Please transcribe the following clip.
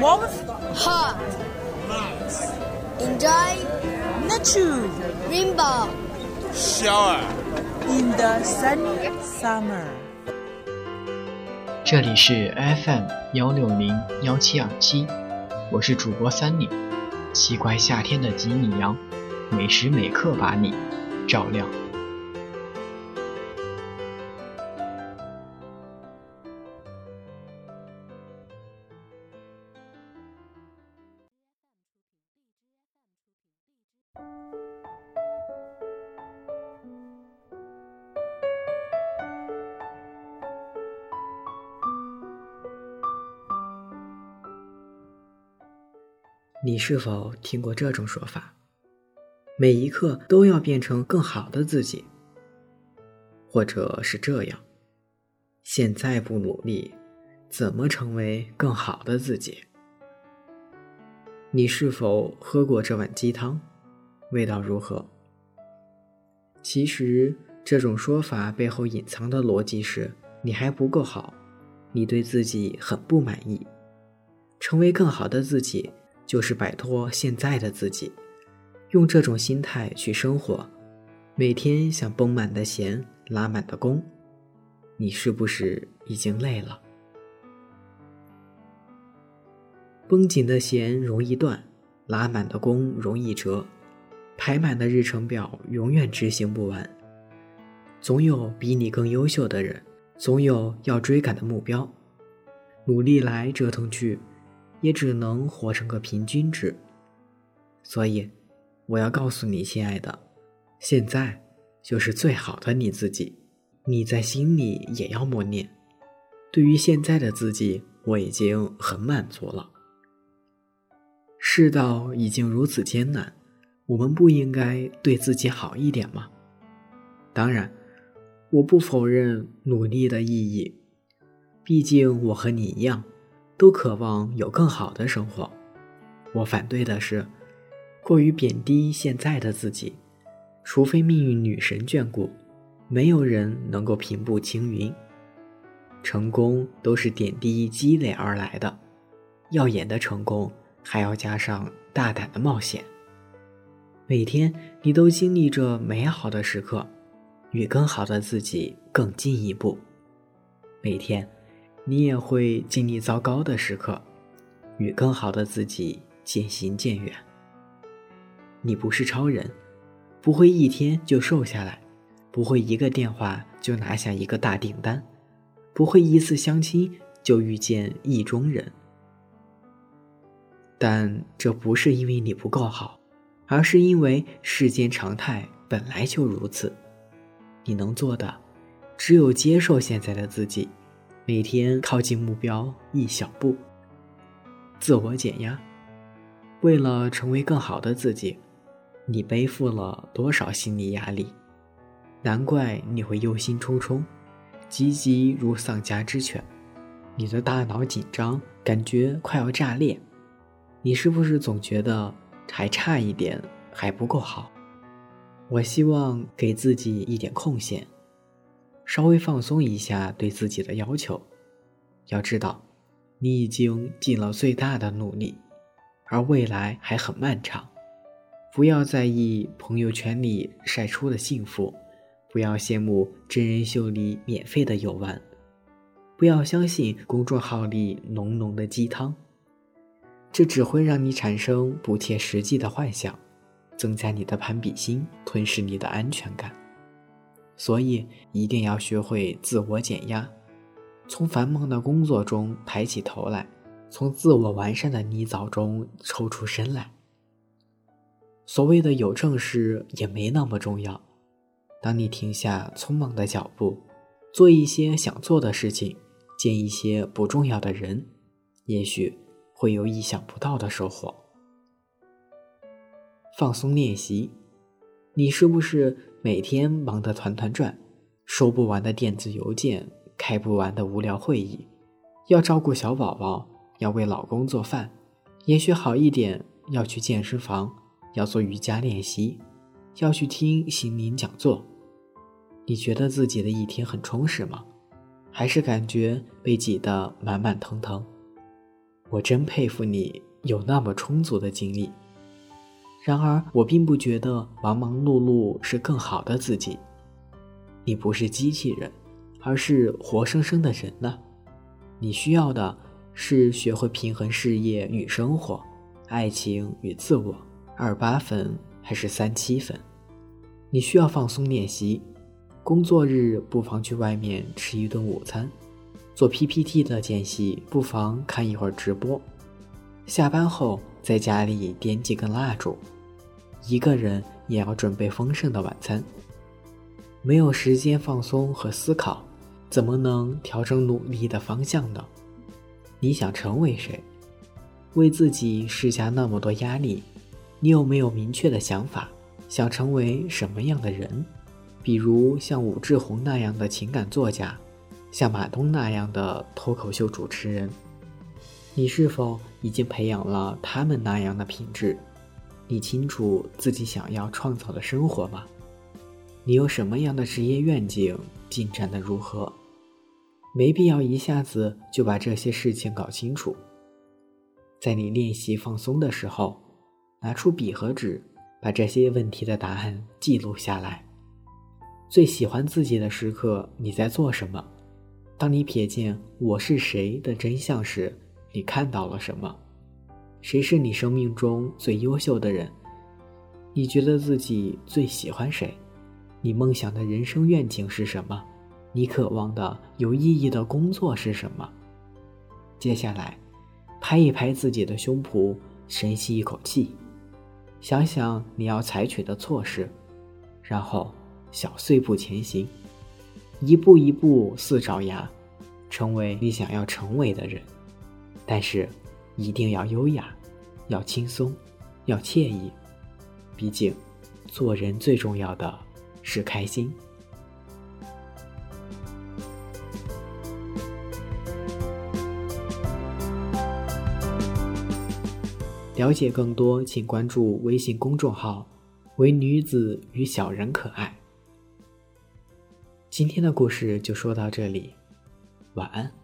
warmth, hot, nice, enjoy, nature rainbow, shower. in the sunny summer. 这里是 FM 幺六零幺七二七，我是主播三里，奇怪夏天的吉米阳，每时每刻把你照亮。你是否听过这种说法？每一刻都要变成更好的自己，或者是这样：现在不努力，怎么成为更好的自己？你是否喝过这碗鸡汤？味道如何？其实，这种说法背后隐藏的逻辑是：你还不够好，你对自己很不满意，成为更好的自己。就是摆脱现在的自己，用这种心态去生活，每天像绷满的弦拉满的弓，你是不是已经累了？绷紧的弦容易断，拉满的弓容易折，排满的日程表永远执行不完。总有比你更优秀的人，总有要追赶的目标，努力来折腾去。也只能活成个平均值，所以我要告诉你，亲爱的，现在就是最好的你自己。你在心里也要默念：对于现在的自己，我已经很满足了。世道已经如此艰难，我们不应该对自己好一点吗？当然，我不否认努力的意义，毕竟我和你一样。都渴望有更好的生活，我反对的是过于贬低现在的自己。除非命运女神眷顾，没有人能够平步青云。成功都是点滴积累而来的，耀眼的成功还要加上大胆的冒险。每天你都经历着美好的时刻，与更好的自己更进一步。每天。你也会经历糟糕的时刻，与更好的自己渐行渐远。你不是超人，不会一天就瘦下来，不会一个电话就拿下一个大订单，不会一次相亲就遇见意中人。但这不是因为你不够好，而是因为世间常态本来就如此。你能做的，只有接受现在的自己。每天靠近目标一小步，自我减压。为了成为更好的自己，你背负了多少心理压力？难怪你会忧心忡忡，急急如丧家之犬。你的大脑紧张，感觉快要炸裂。你是不是总觉得还差一点，还不够好？我希望给自己一点空闲。稍微放松一下对自己的要求，要知道，你已经尽了最大的努力，而未来还很漫长。不要在意朋友圈里晒出的幸福，不要羡慕真人秀里免费的游玩，不要相信公众号里浓浓的鸡汤，这只会让你产生不切实际的幻想，增加你的攀比心，吞噬你的安全感。所以一定要学会自我减压，从繁忙的工作中抬起头来，从自我完善的泥沼中抽出身来。所谓的有正事也没那么重要。当你停下匆忙的脚步，做一些想做的事情，见一些不重要的人，也许会有意想不到的收获。放松练习，你是不是？每天忙得团团转，收不完的电子邮件，开不完的无聊会议，要照顾小宝宝，要为老公做饭，也许好一点，要去健身房，要做瑜伽练习，要去听心灵讲座。你觉得自己的一天很充实吗？还是感觉被挤得满满腾腾？我真佩服你有那么充足的精力。然而，我并不觉得忙忙碌碌是更好的自己。你不是机器人，而是活生生的人呢。你需要的是学会平衡事业与生活，爱情与自我，二八分还是三七分？你需要放松练习，工作日不妨去外面吃一顿午餐。做 PPT 的间隙，不妨看一会儿直播。下班后，在家里点几根蜡烛。一个人也要准备丰盛的晚餐。没有时间放松和思考，怎么能调整努力的方向呢？你想成为谁？为自己施加那么多压力，你有没有明确的想法？想成为什么样的人？比如像武志红那样的情感作家。像马东那样的脱口秀主持人，你是否已经培养了他们那样的品质？你清楚自己想要创造的生活吗？你有什么样的职业愿景？进展的如何？没必要一下子就把这些事情搞清楚。在你练习放松的时候，拿出笔和纸，把这些问题的答案记录下来。最喜欢自己的时刻，你在做什么？当你瞥见我是谁的真相时，你看到了什么？谁是你生命中最优秀的人？你觉得自己最喜欢谁？你梦想的人生愿景是什么？你渴望的有意义的工作是什么？接下来，拍一拍自己的胸脯，深吸一口气，想想你要采取的措施，然后小碎步前行。一步一步似爪牙，成为你想要成为的人。但是，一定要优雅，要轻松，要惬意。毕竟，做人最重要的是开心。了解更多，请关注微信公众号“唯女子与小人可爱”。今天的故事就说到这里，晚安。